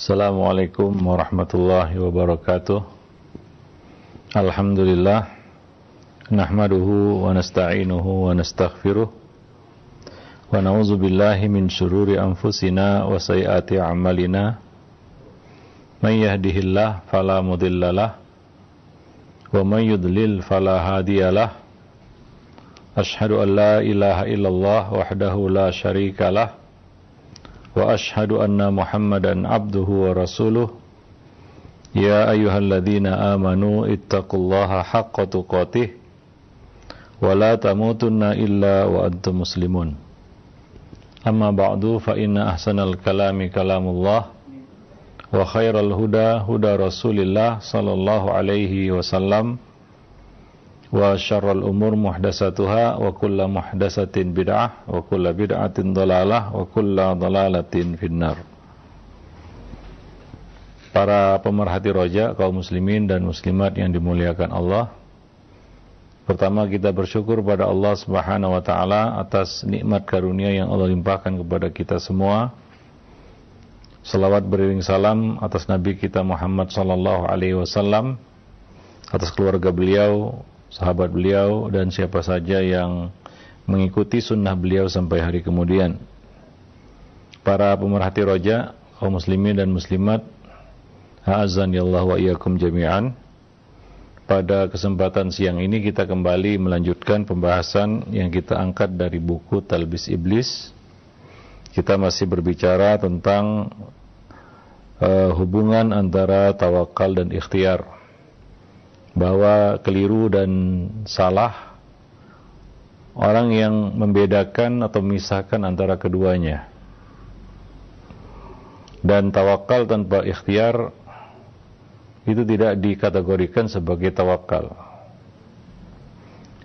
Assalamualaikum warahmatullahi wabarakatuh. Alhamdulillah nahmaduhu wa nasta'inuhu wa nastaghfiruh. Wa na'udzu billahi min shururi anfusina wa sayyiati a'malina. May yahdihillah fala mudhillalah wa may yudlil fala hadiyalah Ashhadu an la ilaha illallah wahdahu la syarikalah وأشهد أن محمدا عبده ورسوله. يا أيها الذين آمنوا اتقوا الله حق تقاته ولا تموتن إلا وأنتم مسلمون. أما بعد فإن أحسن الكلام كلام الله وخير الهدى هدى رسول الله صلى الله عليه وسلم. Wa syarrul umur muhdasatuha wa kullu muhdasatin bid'ah wa kullu bid'atin dalalah wa kullu dalalatin finnar. Para pemerhati roja kaum muslimin dan muslimat yang dimuliakan Allah Pertama kita bersyukur pada Allah subhanahu wa ta'ala atas nikmat karunia yang Allah limpahkan kepada kita semua. Salawat beriring salam atas Nabi kita Muhammad sallallahu alaihi wasallam atas keluarga beliau, sahabat beliau dan siapa saja yang mengikuti sunnah beliau sampai hari kemudian. Para pemerhati roja, kaum muslimin dan muslimat, Azan ya Allah wa iyyakum jami'an. Pada kesempatan siang ini kita kembali melanjutkan pembahasan yang kita angkat dari buku Talbis Iblis. Kita masih berbicara tentang uh, hubungan antara tawakal dan ikhtiar bahwa keliru dan salah orang yang membedakan atau memisahkan antara keduanya. Dan tawakal tanpa ikhtiar itu tidak dikategorikan sebagai tawakal.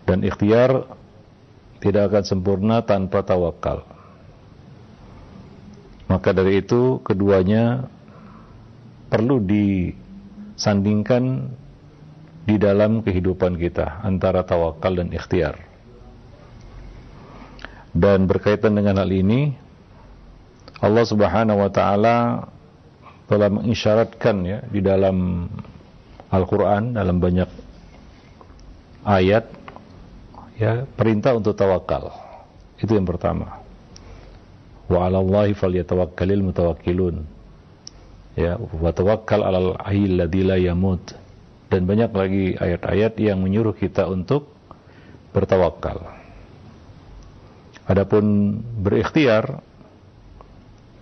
Dan ikhtiar tidak akan sempurna tanpa tawakal. Maka dari itu keduanya perlu disandingkan di dalam kehidupan kita antara tawakal dan ikhtiar. Dan berkaitan dengan hal ini, Allah Subhanahu wa taala telah mengisyaratkan ya di dalam Al-Qur'an dalam banyak ayat ya perintah untuk tawakal. Itu yang pertama. Wa 'alallahi falyatawakkalul mutawakkilun. Ya, wa tawakkal 'alal ladzi la yamut dan banyak lagi ayat-ayat yang menyuruh kita untuk bertawakal. Adapun berikhtiar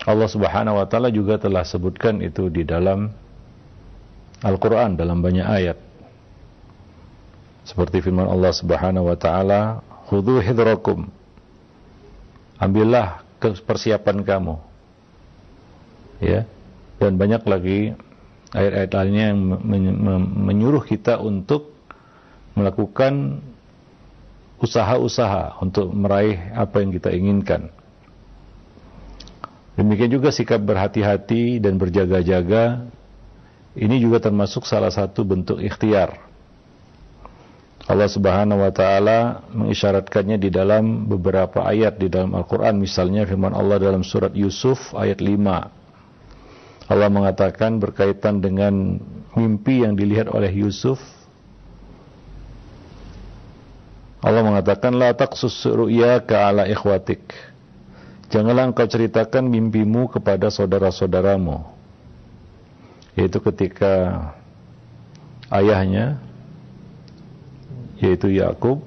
Allah Subhanahu wa taala juga telah sebutkan itu di dalam Al-Qur'an dalam banyak ayat. Seperti firman Allah Subhanahu wa taala. Ambillah persiapan kamu. Ya. Dan banyak lagi ayat-ayat lainnya yang menyuruh kita untuk melakukan usaha-usaha untuk meraih apa yang kita inginkan. Demikian juga sikap berhati-hati dan berjaga-jaga ini juga termasuk salah satu bentuk ikhtiar. Allah Subhanahu wa taala mengisyaratkannya di dalam beberapa ayat di dalam Al-Qur'an misalnya firman Allah dalam surat Yusuf ayat 5 Allah mengatakan berkaitan dengan mimpi yang dilihat oleh Yusuf. Allah mengatakan la taqsus ru'yaka ala ikhwatik. Janganlah engkau ceritakan mimpimu kepada saudara-saudaramu. Yaitu ketika ayahnya yaitu Yakub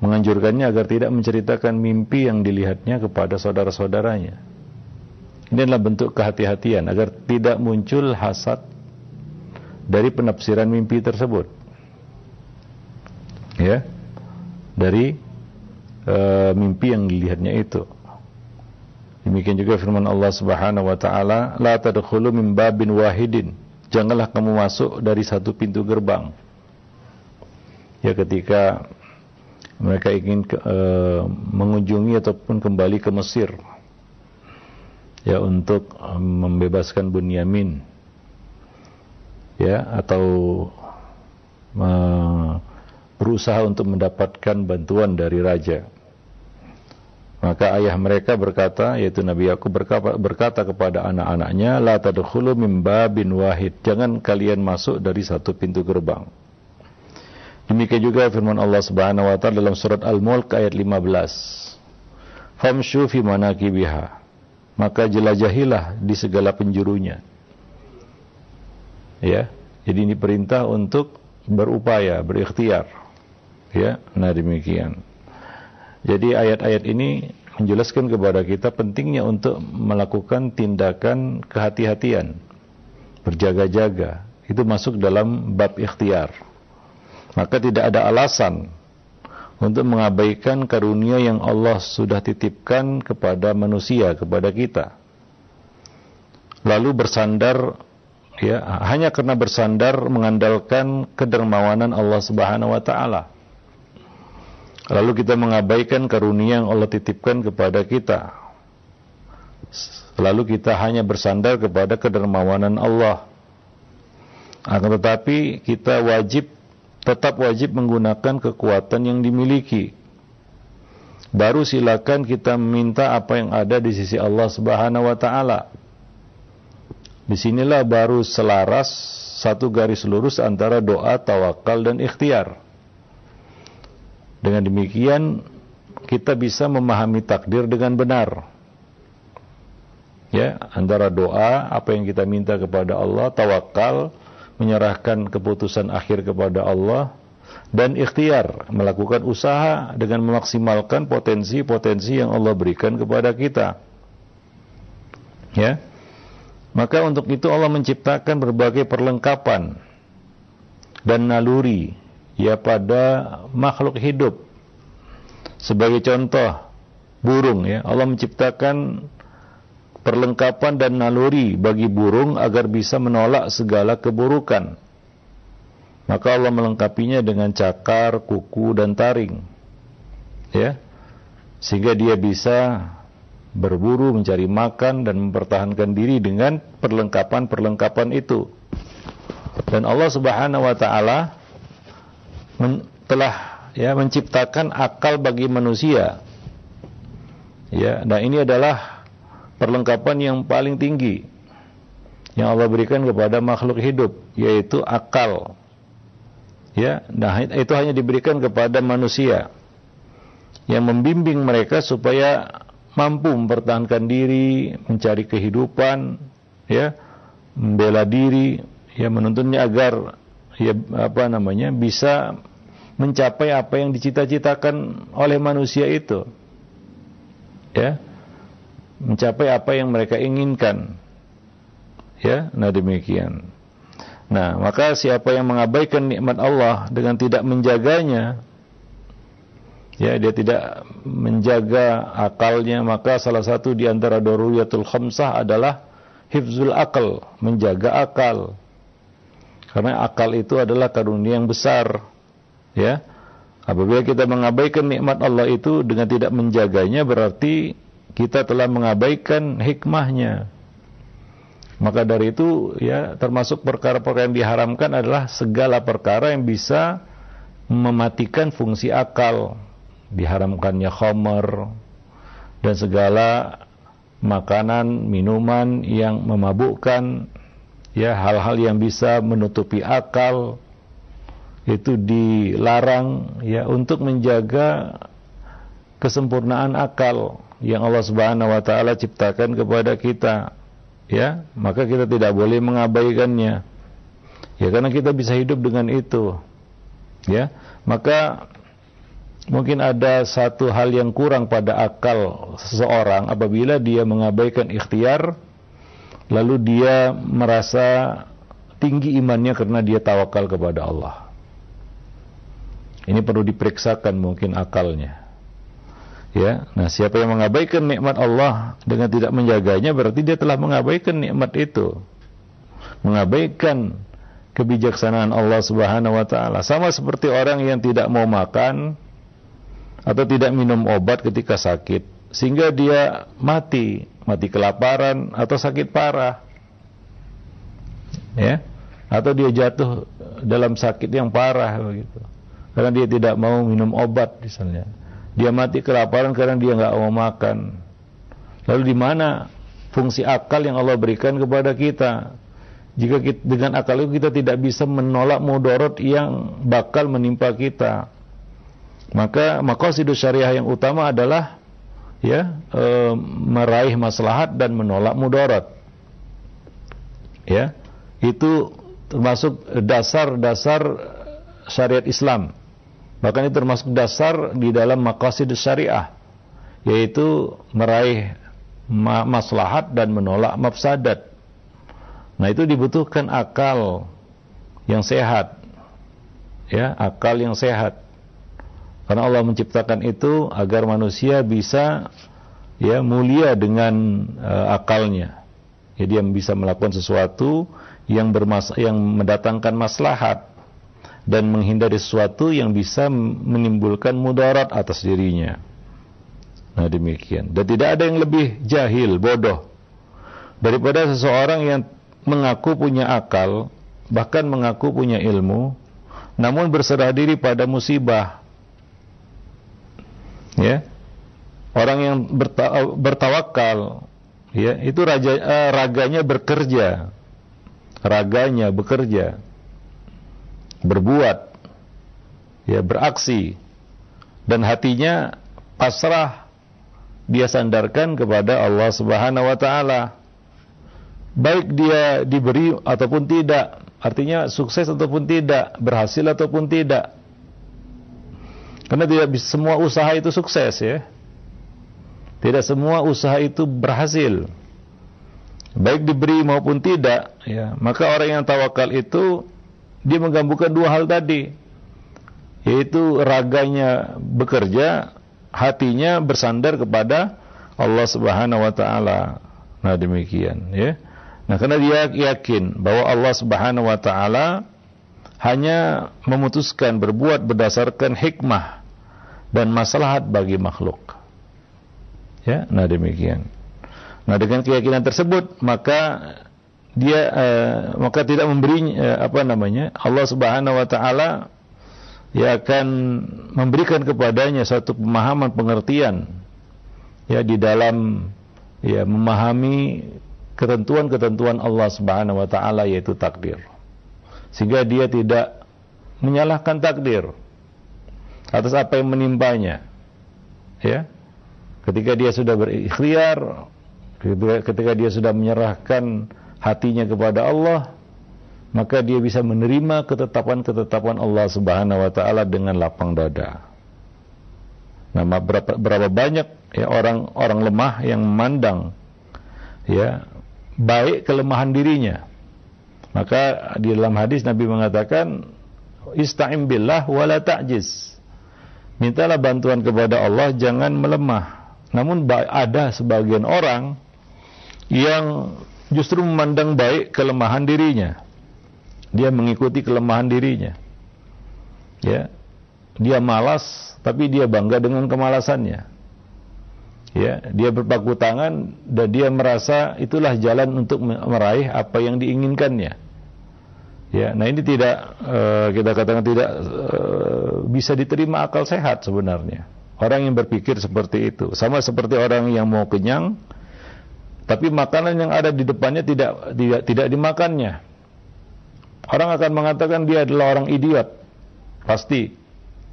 menganjurkannya agar tidak menceritakan mimpi yang dilihatnya kepada saudara-saudaranya ini adalah bentuk kehati-hatian agar tidak muncul hasad dari penafsiran mimpi tersebut. Ya. Dari uh, mimpi yang dilihatnya itu. Demikian juga firman Allah Subhanahu wa taala, "La tadkhulu min babin wahidin." Janganlah kamu masuk dari satu pintu gerbang. Ya ketika mereka ingin uh, mengunjungi ataupun kembali ke Mesir ya untuk um, membebaskan Bunyamin ya atau berusaha untuk mendapatkan bantuan dari raja Maka ayah mereka berkata, yaitu Nabi Yakub berkata, berkata kepada anak-anaknya, La tadkhulu min babin wahid. Jangan kalian masuk dari satu pintu gerbang. Demikian juga firman Allah Subhanahu wa taala dalam surat Al-Mulk ayat 15. Famshu fi manakibiha. Maka jelajahilah di segala penjurunya. Ya, jadi ini perintah untuk berupaya, berikhtiar. Ya, nah demikian. Jadi ayat-ayat ini menjelaskan kepada kita pentingnya untuk melakukan tindakan kehati-hatian, berjaga-jaga. Itu masuk dalam bab ikhtiar. Maka tidak ada alasan untuk mengabaikan karunia yang Allah sudah titipkan kepada manusia, kepada kita. Lalu bersandar ya hanya karena bersandar mengandalkan kedermawanan Allah Subhanahu wa taala Lalu kita mengabaikan karunia yang Allah titipkan kepada kita. Lalu kita hanya bersandar kepada kedermawanan Allah. Akan tetapi kita wajib tetap wajib menggunakan kekuatan yang dimiliki. Baru silakan kita minta apa yang ada di sisi Allah Subhanahu wa taala. Di sinilah baru selaras satu garis lurus antara doa, tawakal dan ikhtiar. Dengan demikian kita bisa memahami takdir dengan benar. Ya, antara doa apa yang kita minta kepada Allah, tawakal, menyerahkan keputusan akhir kepada Allah dan ikhtiar melakukan usaha dengan memaksimalkan potensi-potensi yang Allah berikan kepada kita. Ya. Maka untuk itu Allah menciptakan berbagai perlengkapan dan naluri ya pada makhluk hidup. Sebagai contoh, burung ya, Allah menciptakan perlengkapan dan naluri bagi burung agar bisa menolak segala keburukan. Maka Allah melengkapinya dengan cakar, kuku dan taring. Ya. Sehingga dia bisa berburu, mencari makan dan mempertahankan diri dengan perlengkapan-perlengkapan itu. Dan Allah Subhanahu wa taala telah ya menciptakan akal bagi manusia. Ya, nah ini adalah perlengkapan yang paling tinggi yang Allah berikan kepada makhluk hidup yaitu akal. Ya, nah itu hanya diberikan kepada manusia yang membimbing mereka supaya mampu mempertahankan diri, mencari kehidupan, ya, membela diri, ya menuntunnya agar ya apa namanya bisa mencapai apa yang dicita-citakan oleh manusia itu. Ya. Mencapai apa yang mereka inginkan. Ya, nah demikian. Nah, maka siapa yang mengabaikan nikmat Allah dengan tidak menjaganya, ya dia tidak menjaga akalnya, maka salah satu di antara daruriyatul khamsah adalah hifzul akal, menjaga akal. Karena akal itu adalah karunia yang besar. Ya. Apabila kita mengabaikan nikmat Allah itu dengan tidak menjaganya berarti kita telah mengabaikan hikmahnya. Maka dari itu ya termasuk perkara-perkara yang diharamkan adalah segala perkara yang bisa mematikan fungsi akal. Diharamkannya khamar dan segala makanan, minuman yang memabukkan ya hal-hal yang bisa menutupi akal itu dilarang ya untuk menjaga kesempurnaan akal yang Allah Subhanahu wa taala ciptakan kepada kita ya maka kita tidak boleh mengabaikannya ya karena kita bisa hidup dengan itu ya maka mungkin ada satu hal yang kurang pada akal seseorang apabila dia mengabaikan ikhtiar lalu dia merasa tinggi imannya karena dia tawakal kepada Allah. Ini perlu diperiksakan mungkin akalnya. Ya, nah siapa yang mengabaikan nikmat Allah dengan tidak menjaganya berarti dia telah mengabaikan nikmat itu. Mengabaikan kebijaksanaan Allah Subhanahu wa taala. Sama seperti orang yang tidak mau makan atau tidak minum obat ketika sakit sehingga dia mati mati kelaparan atau sakit parah. Ya. Atau dia jatuh dalam sakit yang parah begitu. Karena dia tidak mau minum obat misalnya. Dia mati kelaparan karena dia nggak mau makan. Lalu di mana fungsi akal yang Allah berikan kepada kita? Jika kita, dengan akal itu kita tidak bisa menolak mudorot yang bakal menimpa kita, maka maqasidus syariah yang utama adalah ya e, meraih maslahat dan menolak mudorot. Ya, itu termasuk dasar-dasar syariat Islam. Bahkan itu termasuk dasar di dalam maqasid syariah, yaitu meraih ma maslahat dan menolak mafsadat. Nah, itu dibutuhkan akal yang sehat. Ya, akal yang sehat. Karena Allah menciptakan itu agar manusia bisa ya mulia dengan uh, akalnya. Jadi dia bisa melakukan sesuatu yang bermas yang mendatangkan maslahat dan menghindari sesuatu yang bisa menimbulkan mudarat atas dirinya. Nah demikian. Dan tidak ada yang lebih jahil, bodoh daripada seseorang yang mengaku punya akal, bahkan mengaku punya ilmu, namun berserah diri pada musibah. Ya. Orang yang berta bertawakal, ya, itu raja, uh, raganya bekerja. Raganya bekerja. Berbuat. Ya, beraksi. Dan hatinya pasrah dia sandarkan kepada Allah Subhanahu wa taala baik dia diberi ataupun tidak, artinya sukses ataupun tidak, berhasil ataupun tidak. Karena tidak semua usaha itu sukses ya. Tidak semua usaha itu berhasil. Baik diberi maupun tidak, ya. Maka orang yang tawakal itu dia menggabungkan dua hal tadi. Yaitu raganya bekerja, hatinya bersandar kepada Allah Subhanahu wa taala. Nah, demikian, ya. Nah, karena dia yakin bahwa Allah Subhanahu wa taala hanya memutuskan berbuat berdasarkan hikmah dan maslahat bagi makhluk. Ya, nah demikian. Nah, dengan keyakinan tersebut maka dia eh, maka tidak memberi eh, apa namanya? Allah Subhanahu wa taala ya akan memberikan kepadanya satu pemahaman pengertian ya di dalam ya memahami ketentuan-ketentuan Allah Subhanahu wa taala yaitu takdir. Sehingga dia tidak menyalahkan takdir atas apa yang menimpanya. Ya. Ketika dia sudah berikhtiar, ketika dia sudah menyerahkan hatinya kepada Allah, maka dia bisa menerima ketetapan-ketetapan Allah Subhanahu wa taala dengan lapang dada. Nah, berapa, berapa banyak ya orang orang lemah yang memandang ya baik kelemahan dirinya. Maka di dalam hadis Nabi mengatakan ista'im billah wala ta'jiz. Mintalah bantuan kepada Allah jangan melemah. Namun ada sebagian orang yang justru memandang baik kelemahan dirinya. Dia mengikuti kelemahan dirinya. Ya. Dia malas tapi dia bangga dengan kemalasannya ya dia berpaku tangan dan dia merasa itulah jalan untuk meraih apa yang diinginkannya ya nah ini tidak uh, kita katakan tidak uh, bisa diterima akal sehat sebenarnya orang yang berpikir seperti itu sama seperti orang yang mau kenyang tapi makanan yang ada di depannya tidak tidak tidak dimakannya orang akan mengatakan dia adalah orang idiot pasti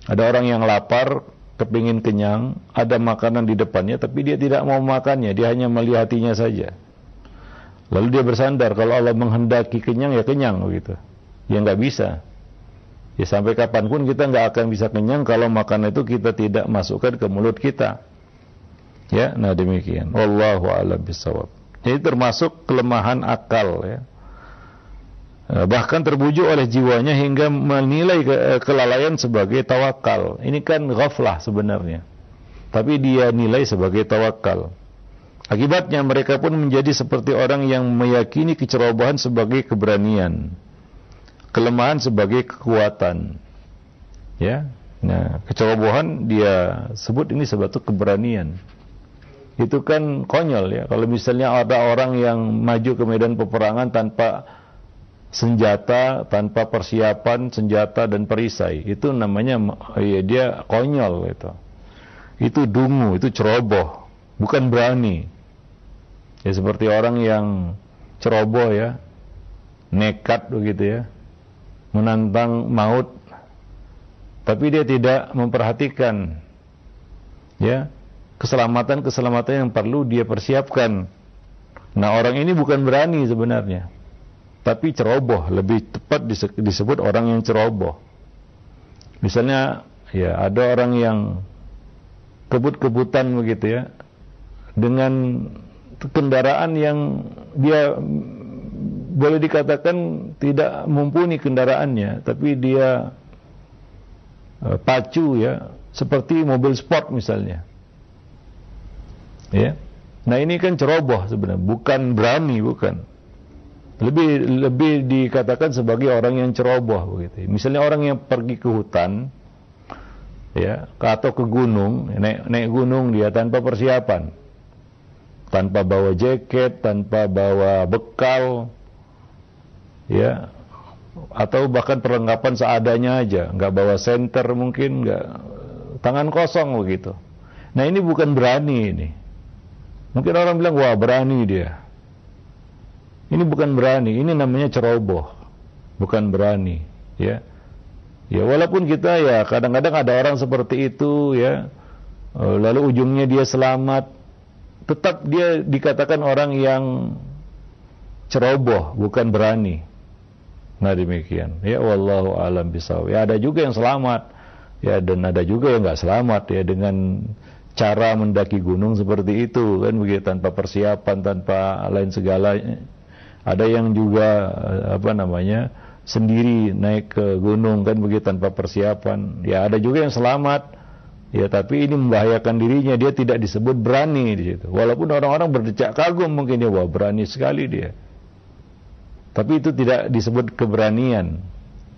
ada orang yang lapar kepingin kenyang, ada makanan di depannya, tapi dia tidak mau makannya, dia hanya melihatinya saja. Lalu dia bersandar, kalau Allah menghendaki kenyang, ya kenyang begitu. Ya nggak bisa. Ya sampai kapan pun kita nggak akan bisa kenyang kalau makanan itu kita tidak masukkan ke mulut kita. Ya, nah demikian. Wallahu a'lam bishawab. Ini termasuk kelemahan akal ya. Eh, bahkan terbujuk oleh jiwanya hingga menilai eh, kelalaian sebagai tawakal. Ini kan ghaflah sebenarnya. Tapi dia nilai sebagai tawakal. Akibatnya mereka pun menjadi seperti orang yang meyakini kecerobohan sebagai keberanian. Kelemahan sebagai kekuatan. Ya. Nah, kecerobohan dia sebut ini sebagai keberanian. Itu kan konyol ya. Kalau misalnya ada orang yang maju ke medan peperangan tanpa senjata tanpa persiapan senjata dan perisai. Itu namanya ya dia konyol itu itu dungu, itu ceroboh, bukan berani. Ya seperti orang yang ceroboh ya, nekat begitu ya, menantang maut, tapi dia tidak memperhatikan. Ya keselamatan-keselamatan yang perlu dia persiapkan. Nah orang ini bukan berani sebenarnya, tapi ceroboh, lebih tepat disebut orang yang ceroboh. Misalnya ya ada orang yang kebut-kebutan begitu ya dengan kendaraan yang dia boleh dikatakan tidak mumpuni kendaraannya tapi dia uh, pacu ya seperti mobil sport misalnya ya. Nah ini kan ceroboh sebenarnya bukan berani bukan. Lebih lebih dikatakan sebagai orang yang ceroboh begitu. Misalnya orang yang pergi ke hutan ya atau ke gunung naik naik gunung dia tanpa persiapan. Tanpa bawa jaket tanpa bawa bekal ya. Atau bahkan perlengkapan seadanya aja. Nggak bawa senter mungkin nggak. Tangan kosong begitu. Nah ini bukan berani ini mungkin orang bilang wah berani dia ini bukan berani ini namanya ceroboh bukan berani ya Ya walaupun kita ya kadang-kadang ada orang seperti itu ya eh, lalu ujungnya dia selamat tetap dia dikatakan orang yang ceroboh bukan berani. Nah demikian. Ya wallahu alam bisawab. Ya ada juga yang selamat. Ya dan ada juga yang nggak selamat ya dengan cara mendaki gunung seperti itu kan begitu tanpa persiapan tanpa lain segala ada yang juga apa namanya sendiri naik ke gunung kan begitu tanpa persiapan. Ya ada juga yang selamat. Ya tapi ini membahayakan dirinya, dia tidak disebut berani di situ. Walaupun orang-orang berdecak kagum mungkin dia wah berani sekali dia. Tapi itu tidak disebut keberanian.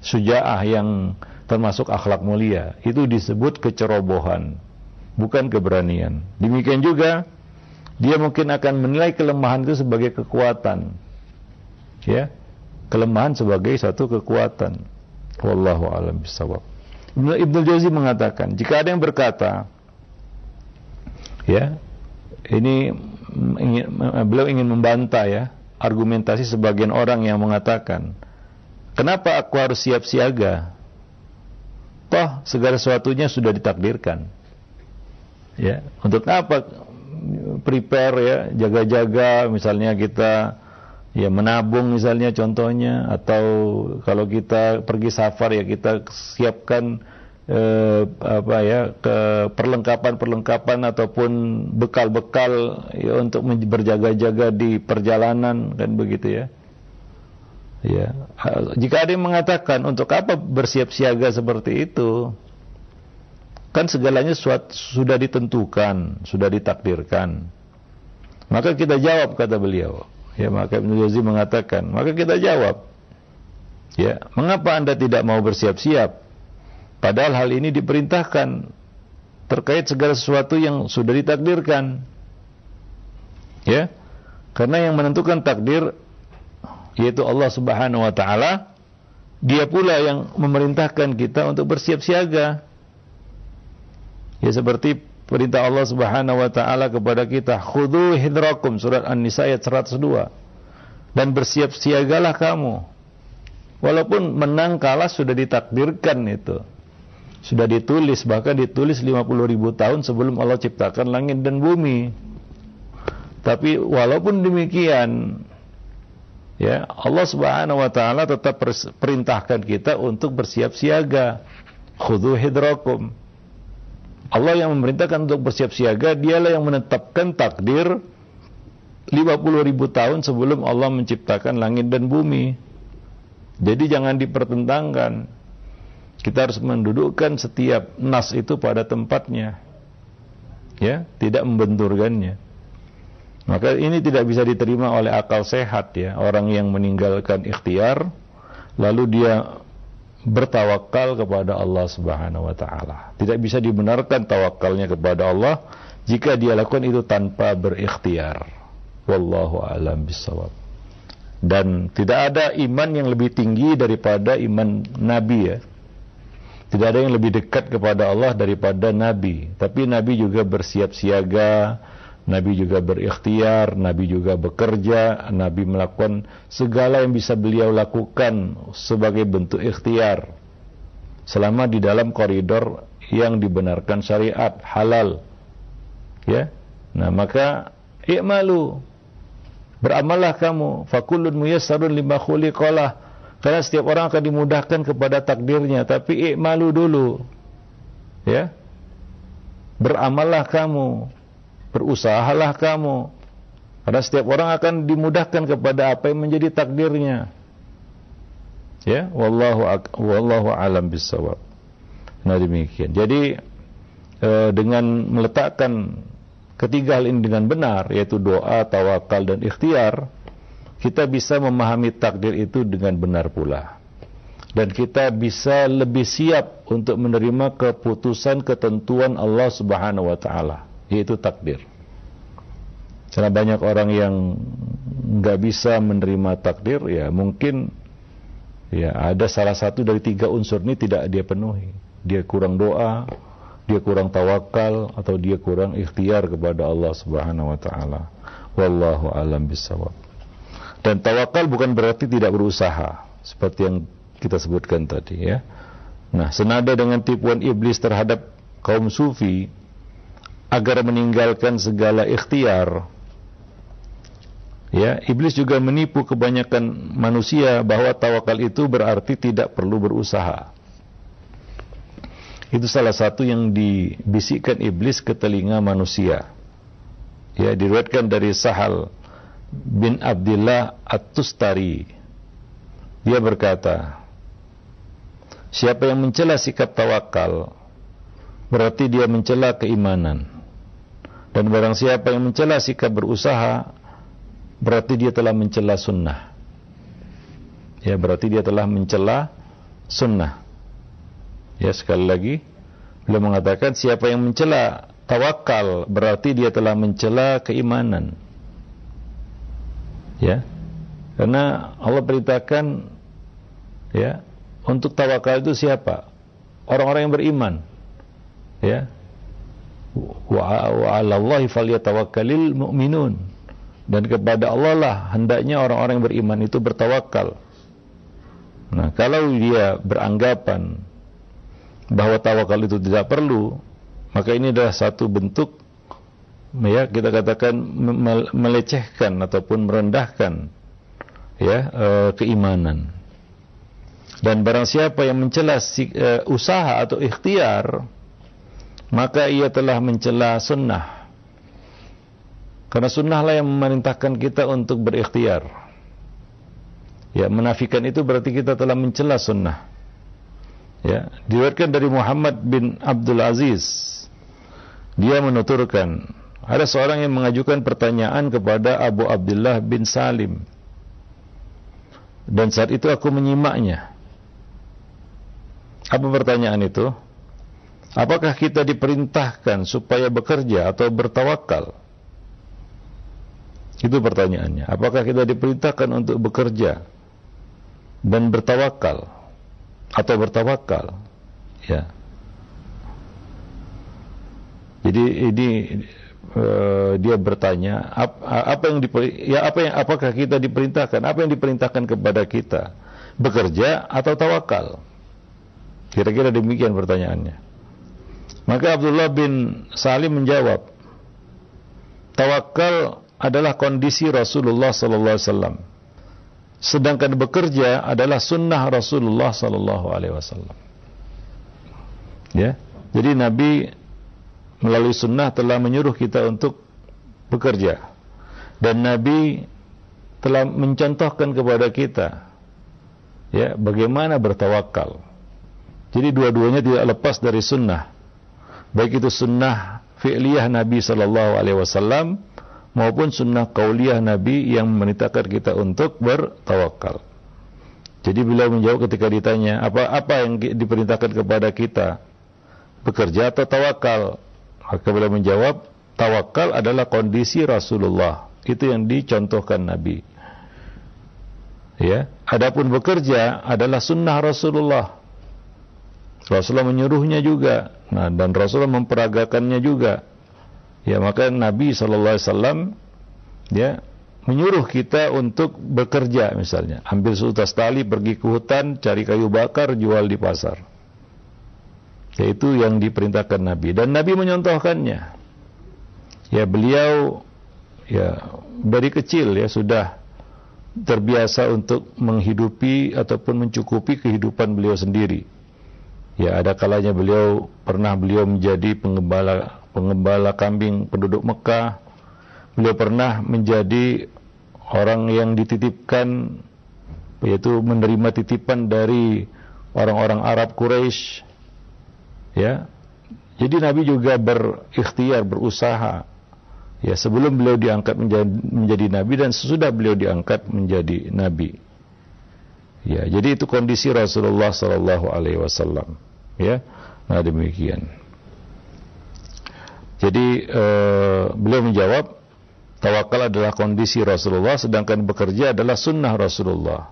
Sujaah yang termasuk akhlak mulia, itu disebut kecerobohan, bukan keberanian. Demikian juga dia mungkin akan menilai kelemahan itu sebagai kekuatan. Ya, kelemahan sebagai satu kekuatan. Wallahu alam bisawab. Ibnu Ibnu Jauzi mengatakan, jika ada yang berkata, ya, ini ingin, beliau ingin membantah ya argumentasi sebagian orang yang mengatakan, kenapa aku harus siap siaga? Toh segala sesuatunya sudah ditakdirkan. Ya, untuk apa prepare ya, jaga-jaga misalnya kita ya menabung misalnya contohnya atau kalau kita pergi safar ya kita siapkan eh, apa ya ke perlengkapan-perlengkapan ataupun bekal-bekal ya untuk berjaga-jaga di perjalanan kan begitu ya. Ya, jika ada yang mengatakan untuk apa bersiap siaga seperti itu, kan segalanya sudah ditentukan, sudah ditakdirkan. Maka kita jawab kata beliau, Ya, maka Ibnu Jauzi mengatakan, maka kita jawab, ya, mengapa Anda tidak mau bersiap-siap? Padahal hal ini diperintahkan terkait segala sesuatu yang sudah ditakdirkan. Ya. Karena yang menentukan takdir yaitu Allah Subhanahu wa taala, dia pula yang memerintahkan kita untuk bersiap siaga. Ya seperti perintah Allah Subhanahu wa taala kepada kita, "Khudhu hidrakum" surat An-Nisa ayat 102. Dan bersiap siagalah kamu. Walaupun menang kalah sudah ditakdirkan itu. Sudah ditulis, bahkan ditulis 50 ribu tahun sebelum Allah ciptakan langit dan bumi. Tapi walaupun demikian, ya Allah Subhanahu wa taala tetap perintahkan kita untuk bersiap siaga. Khudhu hidrakum Allah yang memerintahkan untuk bersiap siaga, dialah yang menetapkan takdir 50 ribu tahun sebelum Allah menciptakan langit dan bumi. Jadi jangan dipertentangkan. Kita harus mendudukkan setiap nas itu pada tempatnya. Ya, tidak membenturkannya. Maka ini tidak bisa diterima oleh akal sehat ya, orang yang meninggalkan ikhtiar lalu dia bertawakal kepada Allah Subhanahu wa taala. Tidak bisa dibenarkan tawakalnya kepada Allah jika dia lakukan itu tanpa berikhtiar. Wallahu alam bisawab. Dan tidak ada iman yang lebih tinggi daripada iman nabi ya. Tidak ada yang lebih dekat kepada Allah daripada Nabi. Tapi Nabi juga bersiap siaga, Nabi juga berikhtiar, Nabi juga bekerja, Nabi melakukan segala yang bisa beliau lakukan sebagai bentuk ikhtiar. Selama di dalam koridor yang dibenarkan syariat, halal. Ya. Nah, maka i'malu. Beramallah kamu. Fakullun muyassarun lima khuliqalah karena setiap orang akan dimudahkan kepada takdirnya, tapi ikmalu dulu. Ya. Beramallah kamu, berusahalah kamu. Karena setiap orang akan dimudahkan kepada apa yang menjadi takdirnya. Ya, wallahu wallahu alam bisawab. Nah demikian. Jadi eh, dengan meletakkan ketiga hal ini dengan benar, yaitu doa, tawakal dan ikhtiar, kita bisa memahami takdir itu dengan benar pula. Dan kita bisa lebih siap untuk menerima keputusan ketentuan Allah Subhanahu wa taala, yaitu takdir. Karena banyak orang yang nggak bisa menerima takdir, ya mungkin ya ada salah satu dari tiga unsur ini tidak dia penuhi. Dia kurang doa, dia kurang tawakal, atau dia kurang ikhtiar kepada Allah Subhanahu wa taala. Wallahu alam bisawab. Dan tawakal bukan berarti tidak berusaha seperti yang kita sebutkan tadi ya. Nah, senada dengan tipuan iblis terhadap kaum sufi agar meninggalkan segala ikhtiar ya, iblis juga menipu kebanyakan manusia bahwa tawakal itu berarti tidak perlu berusaha. Itu salah satu yang dibisikkan iblis ke telinga manusia. Ya, diriwayatkan dari Sahal bin Abdullah At-Tustari. Dia berkata, Siapa yang mencela sikap tawakal, berarti dia mencela keimanan. Dan barang siapa yang mencela sikap berusaha, berarti dia telah mencela sunnah. Ya, berarti dia telah mencela sunnah. Ya, sekali lagi, beliau mengatakan siapa yang mencela tawakal, berarti dia telah mencela keimanan ya karena Allah perintahkan ya untuk tawakal itu siapa orang-orang yang beriman ya wa, 'alallahi falyatawakkalul mu'minun dan kepada Allah lah hendaknya orang-orang yang beriman itu bertawakal nah kalau dia beranggapan bahwa tawakal itu tidak perlu maka ini adalah satu bentuk ya kita katakan melecehkan ataupun merendahkan ya e, keimanan. Dan barang siapa yang mencela e, usaha atau ikhtiar maka ia telah mencela sunnah. Karena sunnahlah yang memerintahkan kita untuk berikhtiar. Ya, menafikan itu berarti kita telah mencela sunnah. Ya, diriwayatkan dari Muhammad bin Abdul Aziz. Dia menuturkan, ada seorang yang mengajukan pertanyaan kepada Abu Abdullah bin Salim. Dan saat itu aku menyimaknya. Apa pertanyaan itu? Apakah kita diperintahkan supaya bekerja atau bertawakal? Itu pertanyaannya. Apakah kita diperintahkan untuk bekerja dan bertawakal atau bertawakal? Ya. Jadi ini uh, dia bertanya ap, apa yang diperi, ya apa yang apakah kita diperintahkan apa yang diperintahkan kepada kita bekerja atau tawakal kira-kira demikian pertanyaannya maka Abdullah bin Salim menjawab tawakal adalah kondisi Rasulullah sallallahu alaihi wasallam sedangkan bekerja adalah sunnah Rasulullah sallallahu alaihi wasallam ya jadi Nabi melalui sunnah telah menyuruh kita untuk bekerja. Dan Nabi telah mencontohkan kepada kita ya bagaimana bertawakal. Jadi dua-duanya tidak lepas dari sunnah. Baik itu sunnah fi'liyah Nabi sallallahu alaihi wasallam maupun sunnah kauliyah Nabi yang memerintahkan kita untuk bertawakal. Jadi beliau menjawab ketika ditanya, apa apa yang diperintahkan kepada kita? Bekerja atau tawakal? Maka beliau menjawab, tawakal adalah kondisi Rasulullah. Itu yang dicontohkan Nabi. Ya, adapun bekerja adalah sunnah Rasulullah. Rasulullah menyuruhnya juga. Nah, dan Rasulullah memperagakannya juga. Ya, maka Nabi sallallahu alaihi wasallam ya menyuruh kita untuk bekerja misalnya. Ambil seutas tali pergi ke hutan, cari kayu bakar, jual di pasar. Yaitu yang diperintahkan Nabi dan Nabi menyontohkannya. Ya, beliau ya dari kecil ya sudah terbiasa untuk menghidupi ataupun mencukupi kehidupan beliau sendiri. Ya, ada kalanya beliau pernah beliau menjadi pengembala pengembala kambing penduduk Mekah. Beliau pernah menjadi orang yang dititipkan yaitu menerima titipan dari orang-orang Arab Quraisy. Ya. Jadi Nabi juga berikhtiar, berusaha Ya, sebelum beliau diangkat menjadi, menjadi nabi dan sesudah beliau diangkat menjadi nabi. Ya, jadi itu kondisi Rasulullah sallallahu alaihi wasallam. Ya. Nah, demikian. Jadi uh, beliau menjawab tawakal adalah kondisi Rasulullah sedangkan bekerja adalah sunnah Rasulullah.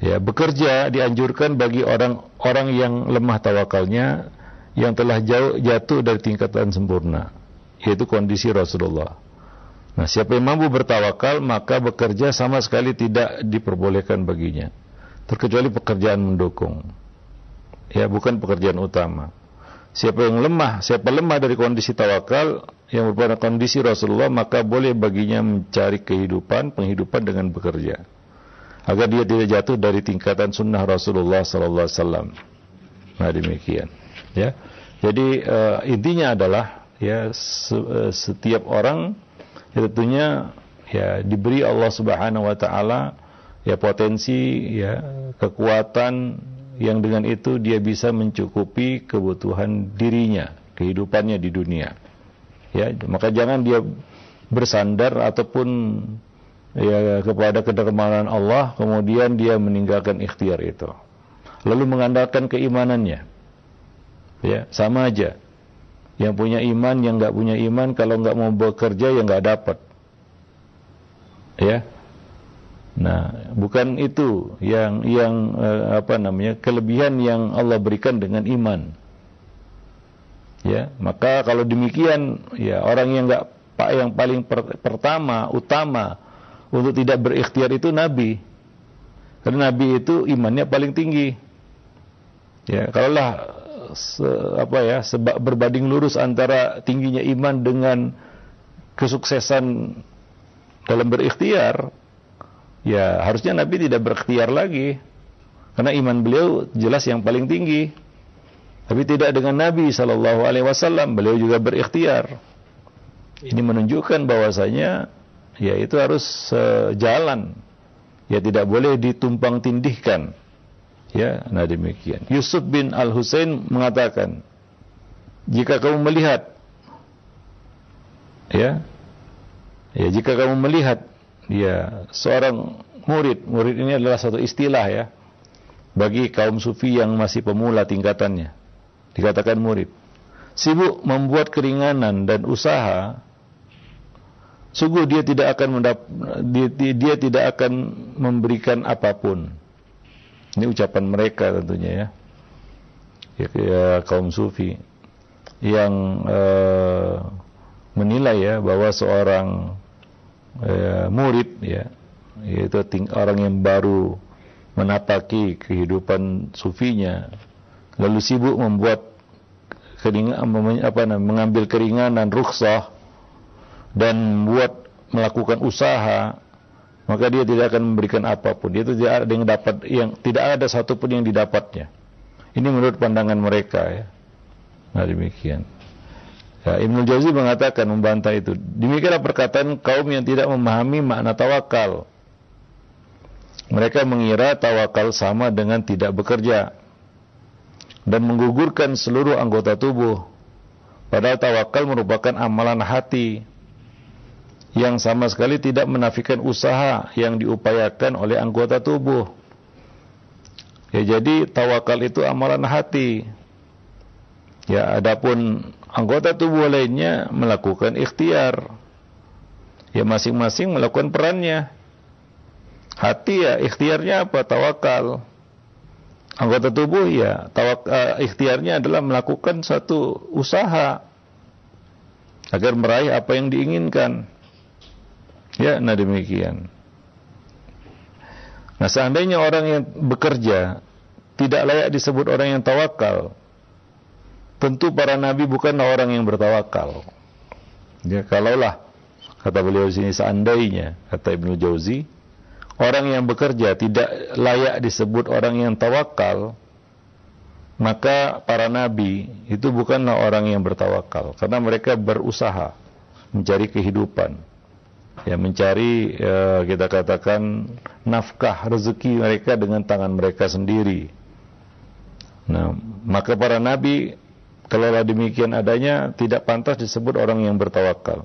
Ya, bekerja dianjurkan bagi orang-orang yang lemah tawakalnya yang telah jauh jatuh dari tingkatan sempurna yaitu kondisi Rasulullah. Nah, siapa yang mampu bertawakal maka bekerja sama sekali tidak diperbolehkan baginya, terkecuali pekerjaan mendukung. Ya, bukan pekerjaan utama. Siapa yang lemah, siapa lemah dari kondisi tawakal yang merupakan kondisi Rasulullah, maka boleh baginya mencari kehidupan, penghidupan dengan bekerja. Agar dia tidak jatuh dari tingkatan sunnah Rasulullah sallallahu alaihi wasallam. Nah, demikian. Ya. Jadi uh, intinya adalah ya eh, setiap orang ya tentunya ya diberi Allah Subhanahu wa taala ya potensi ya kekuatan yang dengan itu dia bisa mencukupi kebutuhan dirinya, kehidupannya di dunia. Ya, maka jangan dia bersandar ataupun ya kepada kedermawanan Allah kemudian dia meninggalkan ikhtiar itu. Lalu mengandalkan keimanannya. Ya, sama aja yang punya iman, yang nggak punya iman, kalau nggak mau bekerja ya nggak dapat. Ya. Nah, bukan itu yang yang eh, apa namanya kelebihan yang Allah berikan dengan iman. Ya, maka kalau demikian ya orang yang nggak pak yang paling per, pertama utama untuk tidak berikhtiar itu Nabi. Karena Nabi itu imannya paling tinggi. Ya, kalaulah se, apa ya sebab berbanding lurus antara tingginya iman dengan kesuksesan dalam berikhtiar ya harusnya Nabi tidak berikhtiar lagi. Karena iman beliau jelas yang paling tinggi. Tapi tidak dengan Nabi Shallallahu Alaihi Wasallam beliau juga berikhtiar. Ini menunjukkan bahwasanya ya itu harus sejalan. Ya tidak boleh ditumpang tindihkan. Ya, nah demikian. Yusuf bin Al Husain mengatakan, jika kamu melihat, ya, ya jika kamu melihat, ya seorang murid, murid ini adalah satu istilah ya, bagi kaum sufi yang masih pemula tingkatannya, dikatakan murid. Sibuk membuat keringanan dan usaha, sungguh dia tidak akan mendap, dia, dia tidak akan memberikan apa pun ini ucapan mereka tentunya ya. Ya, ya kaum sufi yang uh, menilai ya bahwa seorang uh, murid ya yaitu orang yang baru menapaki kehidupan sufinya lalu sibuk membuat keringan apa namanya mengambil keringanan rukhsah dan membuat melakukan usaha maka dia tidak akan memberikan apa pun. Dia tidak ada yang dapat yang tidak ada satupun yang didapatnya. Ini menurut pandangan mereka ya. Nah demikian. Ya, Ibnu Jauzi mengatakan membantah itu. Demikianlah perkataan kaum yang tidak memahami makna tawakal. Mereka mengira tawakal sama dengan tidak bekerja dan menggugurkan seluruh anggota tubuh. Padahal tawakal merupakan amalan hati yang sama sekali tidak menafikan usaha yang diupayakan oleh anggota tubuh. Ya jadi tawakal itu amalan hati. Ya adapun anggota tubuh lainnya melakukan ikhtiar. Ya masing-masing melakukan perannya. Hati ya ikhtiarnya apa? Tawakal. anggota tubuh ya tawak uh, ikhtiarnya adalah melakukan satu usaha agar meraih apa yang diinginkan. Ya, nah demikian. Nah, seandainya orang yang bekerja tidak layak disebut orang yang tawakal, tentu para nabi bukanlah orang yang bertawakal. Ya, kalaulah kata beliau sini seandainya kata Ibnu Jauzi orang yang bekerja tidak layak disebut orang yang tawakal, maka para nabi itu bukanlah orang yang bertawakal karena mereka berusaha mencari kehidupan. Ya, mencari ya, kita katakan nafkah rezeki mereka dengan tangan mereka sendiri. Nah, maka para nabi kalau demikian adanya tidak pantas disebut orang yang bertawakal.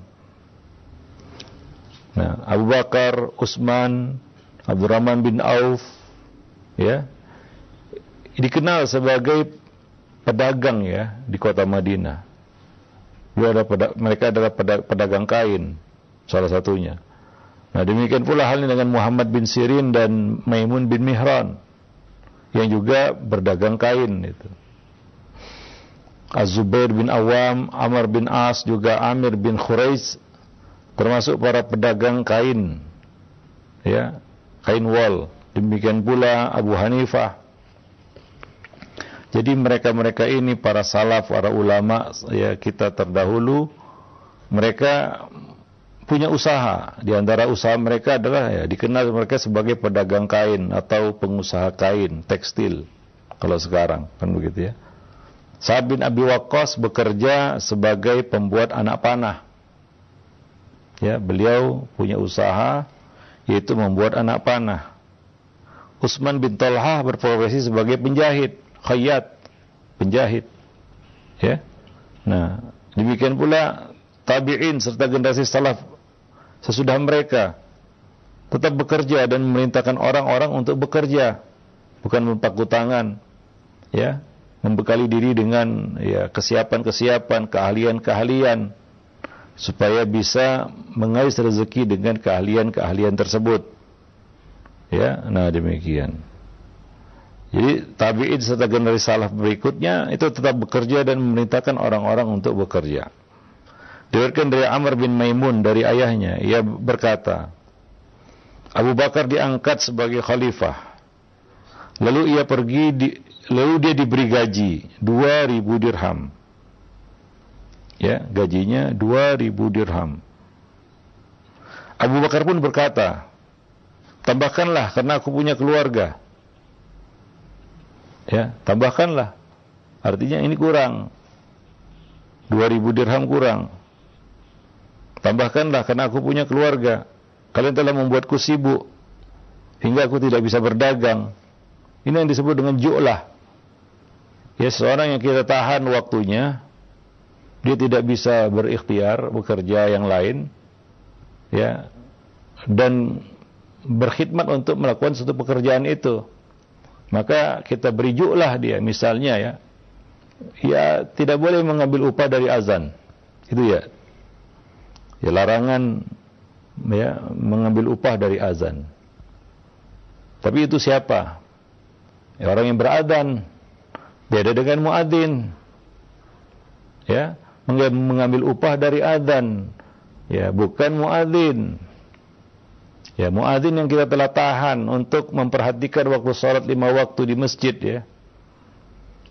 Nah, Abu Bakar, Utsman, Abdurrahman bin Auf ya dikenal sebagai pedagang ya di kota Madinah. Ada mereka adalah pedagang kain salah satunya. Nah demikian pula halnya dengan Muhammad bin Sirin dan Maimun bin Mihran yang juga berdagang kain itu. Az-Zubair bin Awam, Amr bin As juga Amir bin Khuraiz termasuk para pedagang kain ya kain wol. Demikian pula Abu Hanifah. Jadi mereka-mereka ini para salaf, para ulama ya kita terdahulu mereka punya usaha. Di antara usaha mereka adalah ya dikenal mereka sebagai pedagang kain atau pengusaha kain, tekstil. Kalau sekarang kan begitu ya. Sa'ad bin Abi Waqqas bekerja sebagai pembuat anak panah. Ya, beliau punya usaha yaitu membuat anak panah. Utsman bin Talha berprofesi sebagai penjahit, khayyat, penjahit. Ya. Nah, demikian pula tabi'in serta generasi salaf sesudah mereka tetap bekerja dan memerintahkan orang-orang untuk bekerja, bukan mempaku tangan, ya, membekali diri dengan ya kesiapan-kesiapan, keahlian-keahlian supaya bisa mengais rezeki dengan keahlian-keahlian tersebut. Ya, nah demikian. Jadi tabi'in serta generasi salaf berikutnya itu tetap bekerja dan memerintahkan orang-orang untuk bekerja. Diriwayatkan dari Amr bin Maimun dari ayahnya, ia berkata, Abu Bakar diangkat sebagai khalifah. Lalu ia pergi di, lalu dia diberi gaji 2000 dirham ya gajinya 2000 dirham. Abu Bakar pun berkata, tambahkanlah karena aku punya keluarga. Ya, tambahkanlah. Artinya ini kurang. 2000 dirham kurang. Tambahkanlah karena aku punya keluarga. Kalian telah membuatku sibuk hingga aku tidak bisa berdagang. Ini yang disebut dengan ju'lah. Ya, seorang yang kita tahan waktunya, dia tidak bisa berikhtiar bekerja yang lain ya dan berkhidmat untuk melakukan satu pekerjaan itu. Maka kita beri juklah dia misalnya ya. Ya tidak boleh mengambil upah dari azan. Itu ya. Ya larangan ya mengambil upah dari azan. Tapi itu siapa? Ya, orang yang beradan beda dengan muadzin. Ya mengambil upah dari adzan. Ya bukan muadzin. Ya muadzin yang kita telah tahan untuk memperhatikan waktu sholat lima waktu di masjid ya.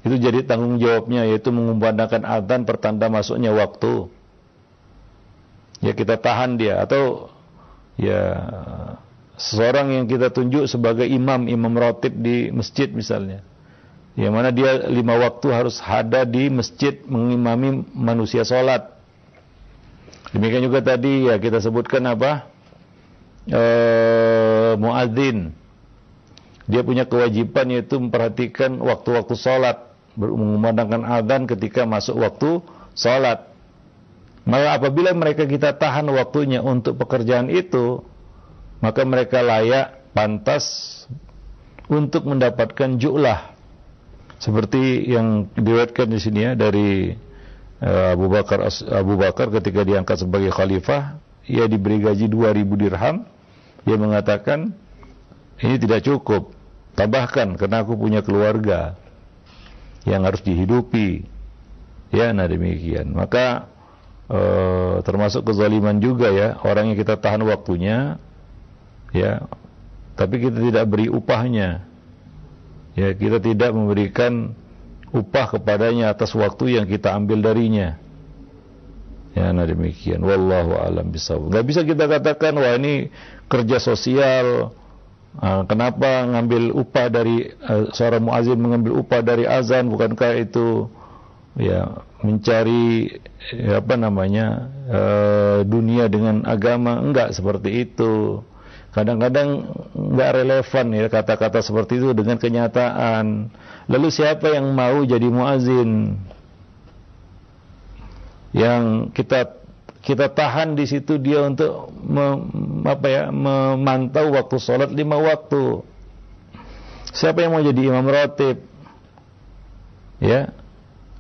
Itu jadi tanggung jawabnya yaitu mengumandangkan adzan pertanda masuknya waktu. Ya kita tahan dia. Atau ya seseorang yang kita tunjuk sebagai imam imam rotib di masjid misalnya yang mana dia lima waktu harus ada di masjid mengimami manusia sholat. Demikian juga tadi ya kita sebutkan apa e, muadzin. Dia punya kewajiban yaitu memperhatikan waktu-waktu sholat, mengumandangkan adzan ketika masuk waktu sholat. Maka apabila mereka kita tahan waktunya untuk pekerjaan itu, maka mereka layak, pantas untuk mendapatkan ju'lah seperti yang diriwayatkan di sini ya dari uh, Abu Bakar Abu Bakar ketika diangkat sebagai khalifah, ia diberi gaji 2000 dirham. Ia mengatakan ini tidak cukup. tambahkan karena aku punya keluarga yang harus dihidupi. Ya, nah demikian. Maka e, termasuk kezaliman juga ya, orang yang kita tahan waktunya ya, tapi kita tidak beri upahnya. Ya, kita tidak memberikan upah kepadanya atas waktu yang kita ambil darinya. Ya, nah demikian. Wallahu alam bisawab. Gak bisa kita katakan wah ini kerja sosial. Uh, kenapa ngambil upah dari uh, seorang muazin mengambil upah dari azan? Bukankah itu ya mencari ya, apa namanya uh, dunia dengan agama? Enggak seperti itu. Kadang-kadang nggak relevan ya kata-kata seperti itu dengan kenyataan. Lalu siapa yang mau jadi muazin? yang kita kita tahan di situ dia untuk me, apa ya memantau waktu sholat lima waktu. Siapa yang mau jadi imam ratib? Ya,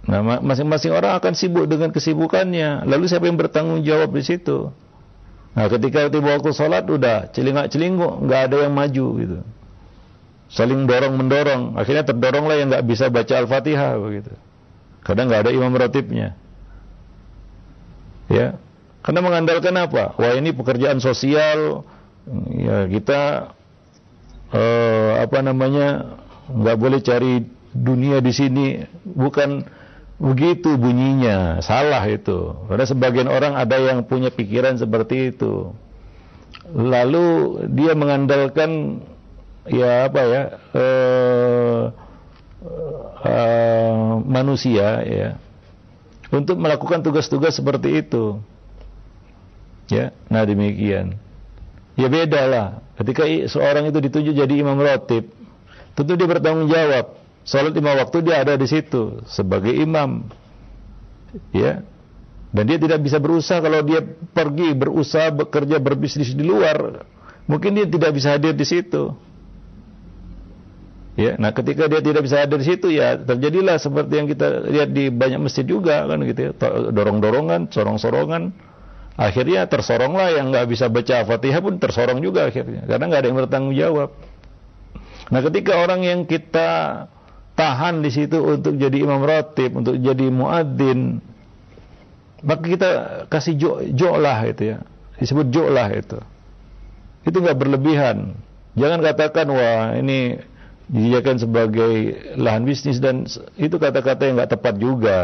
nah masing-masing orang akan sibuk dengan kesibukannya. Lalu siapa yang bertanggung jawab di situ? Nah, ketika tiba waktu sholat udah celingak celinguk, nggak ada yang maju gitu. Saling dorong mendorong, akhirnya terdoronglah yang nggak bisa baca al-fatihah begitu. Kadang nggak ada imam ratibnya. Ya. Karena mengandalkan apa? Wah, ini pekerjaan sosial ya kita eh, apa namanya? nggak boleh cari dunia di sini bukan begitu bunyinya salah itu karena sebagian orang ada yang punya pikiran seperti itu lalu dia mengandalkan ya apa ya eh, eh, manusia ya untuk melakukan tugas-tugas seperti itu. Ya, nah demikian. Ya beda lah. Ketika seorang itu ditunjuk jadi imam rotib, tentu dia bertanggung jawab. Salat lima waktu dia ada di situ sebagai imam. Ya. Dan dia tidak bisa berusaha kalau dia pergi berusaha bekerja berbisnis di luar, mungkin dia tidak bisa hadir di situ. Ya, nah ketika dia tidak bisa hadir di situ ya terjadilah seperti yang kita lihat di banyak masjid juga kan gitu ya, dorong-dorongan, sorong-sorongan. Akhirnya tersoronglah yang nggak bisa baca Fatihah pun tersorong juga akhirnya karena nggak ada yang bertanggung jawab. Nah, ketika orang yang kita tahan di situ untuk jadi imam ratib, untuk jadi muadzin, maka kita kasih jo, jo lah itu ya. Disebut jo lah itu. Itu nggak berlebihan. Jangan katakan wah ini dijadikan sebagai lahan bisnis dan itu kata-kata yang nggak tepat juga.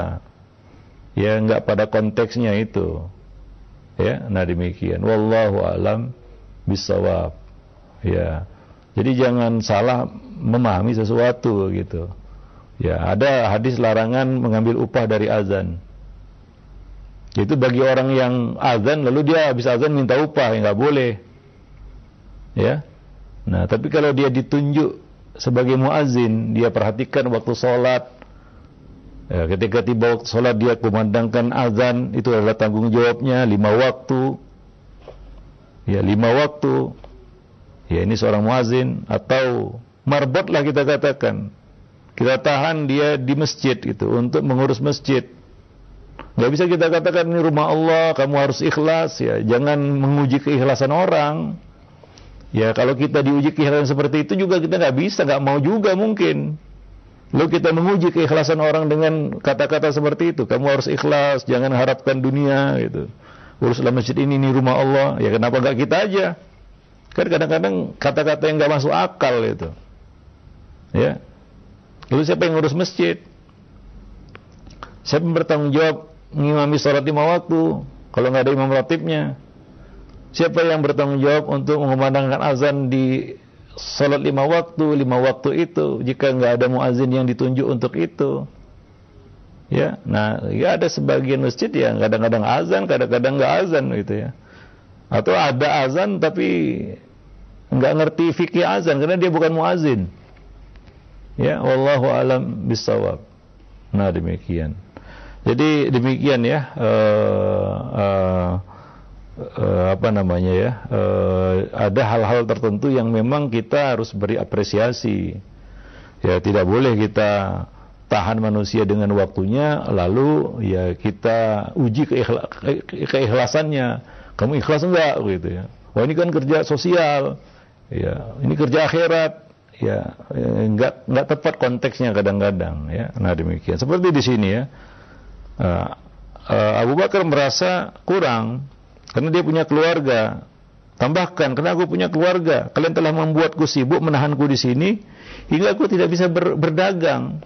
Ya nggak pada konteksnya itu. Ya nah demikian. Wallahu alam bisawab ya. Jadi jangan salah memahami sesuatu gitu ya ada hadis larangan mengambil upah dari azan. Itu bagi orang yang azan lalu dia habis azan minta upah ya nggak boleh. Ya. Nah tapi kalau dia ditunjuk sebagai muazin dia perhatikan waktu sholat. Ya, ketika tiba waktu sholat dia kumandangkan azan itu adalah tanggung jawabnya lima waktu. Ya lima waktu. Ya ini seorang muazin atau marbot lah kita katakan kita tahan dia di masjid itu untuk mengurus masjid nggak bisa kita katakan ini rumah Allah kamu harus ikhlas ya jangan menguji keikhlasan orang Ya kalau kita diuji keikhlasan seperti itu juga kita nggak bisa, nggak mau juga mungkin. Lalu kita menguji keikhlasan orang dengan kata-kata seperti itu. Kamu harus ikhlas, jangan harapkan dunia gitu. Uruslah masjid ini, ini rumah Allah. Ya kenapa nggak kita aja? Kan kadang-kadang kata-kata yang nggak masuk akal itu. Ya. Lalu siapa yang ngurus masjid? Siapa yang bertanggung jawab mengimami sholat lima waktu? Kalau nggak ada imam ratibnya, Siapa yang bertanggung jawab untuk mengumandangkan azan di salat lima waktu, lima waktu itu jika nggak ada muazin yang ditunjuk untuk itu? Ya, nah ya ada sebagian masjid yang kadang-kadang azan, kadang-kadang nggak azan gitu ya. Atau ada azan tapi nggak ngerti fikih azan karena dia bukan muazin. Ya, wallahu alam bisawab. Nah demikian. Jadi demikian ya. Uh, uh, uh, apa namanya ya uh, ada hal-hal tertentu yang memang kita harus beri apresiasi ya tidak boleh kita tahan manusia dengan waktunya lalu ya kita uji keikhla keikhlasannya kamu ikhlas enggak gitu ya wah ini kan kerja sosial ya ini kerja akhirat ya enggak enggak tepat konteksnya kadang-kadang ya. Nah demikian. Seperti di sini ya. Uh, uh, Abu Bakar merasa kurang karena dia punya keluarga. Tambahkan, karena aku punya keluarga, kalian telah membuatku sibuk menahanku di sini hingga aku tidak bisa ber, berdagang,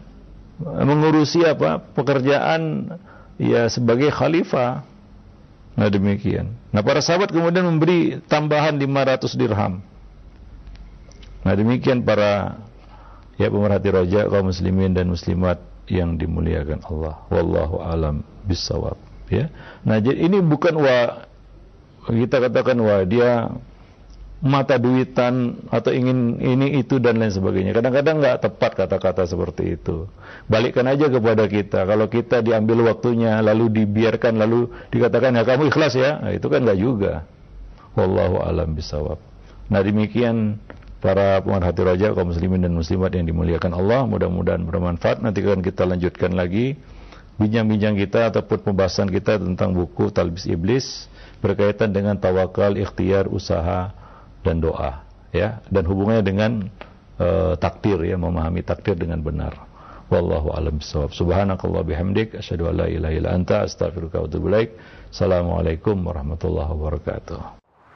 mengurusi apa pekerjaan ya sebagai khalifah. Nah demikian. Nah para sahabat kemudian memberi tambahan 500 dirham. Nah demikian para ya pemerhati roja kaum muslimin dan muslimat yang dimuliakan Allah. Wallahu alam bisawab. Ya. Nah jadi ini bukan wa kita katakan wah dia mata duitan atau ingin ini itu dan lain sebagainya. Kadang-kadang nggak tepat kata-kata seperti itu. Balikkan aja kepada kita. Kalau kita diambil waktunya lalu dibiarkan lalu dikatakan ya kamu ikhlas ya, nah, itu kan nggak juga. Wallahu alam bisawab. Nah demikian para pemerhati raja kaum muslimin dan muslimat yang dimuliakan Allah mudah-mudahan bermanfaat nanti akan kita lanjutkan lagi bincang-bincang kita ataupun pembahasan kita tentang buku Talbis Iblis berkaitan dengan tawakal, ikhtiar, usaha dan doa ya dan hubungannya dengan uh, takdir ya memahami takdir dengan benar. Wallahu alam bisawab. Subhanakallah bihamdik asyhadu an la ilaha illa anta astaghfiruka wa atubu ilaik. Assalamualaikum warahmatullahi wabarakatuh.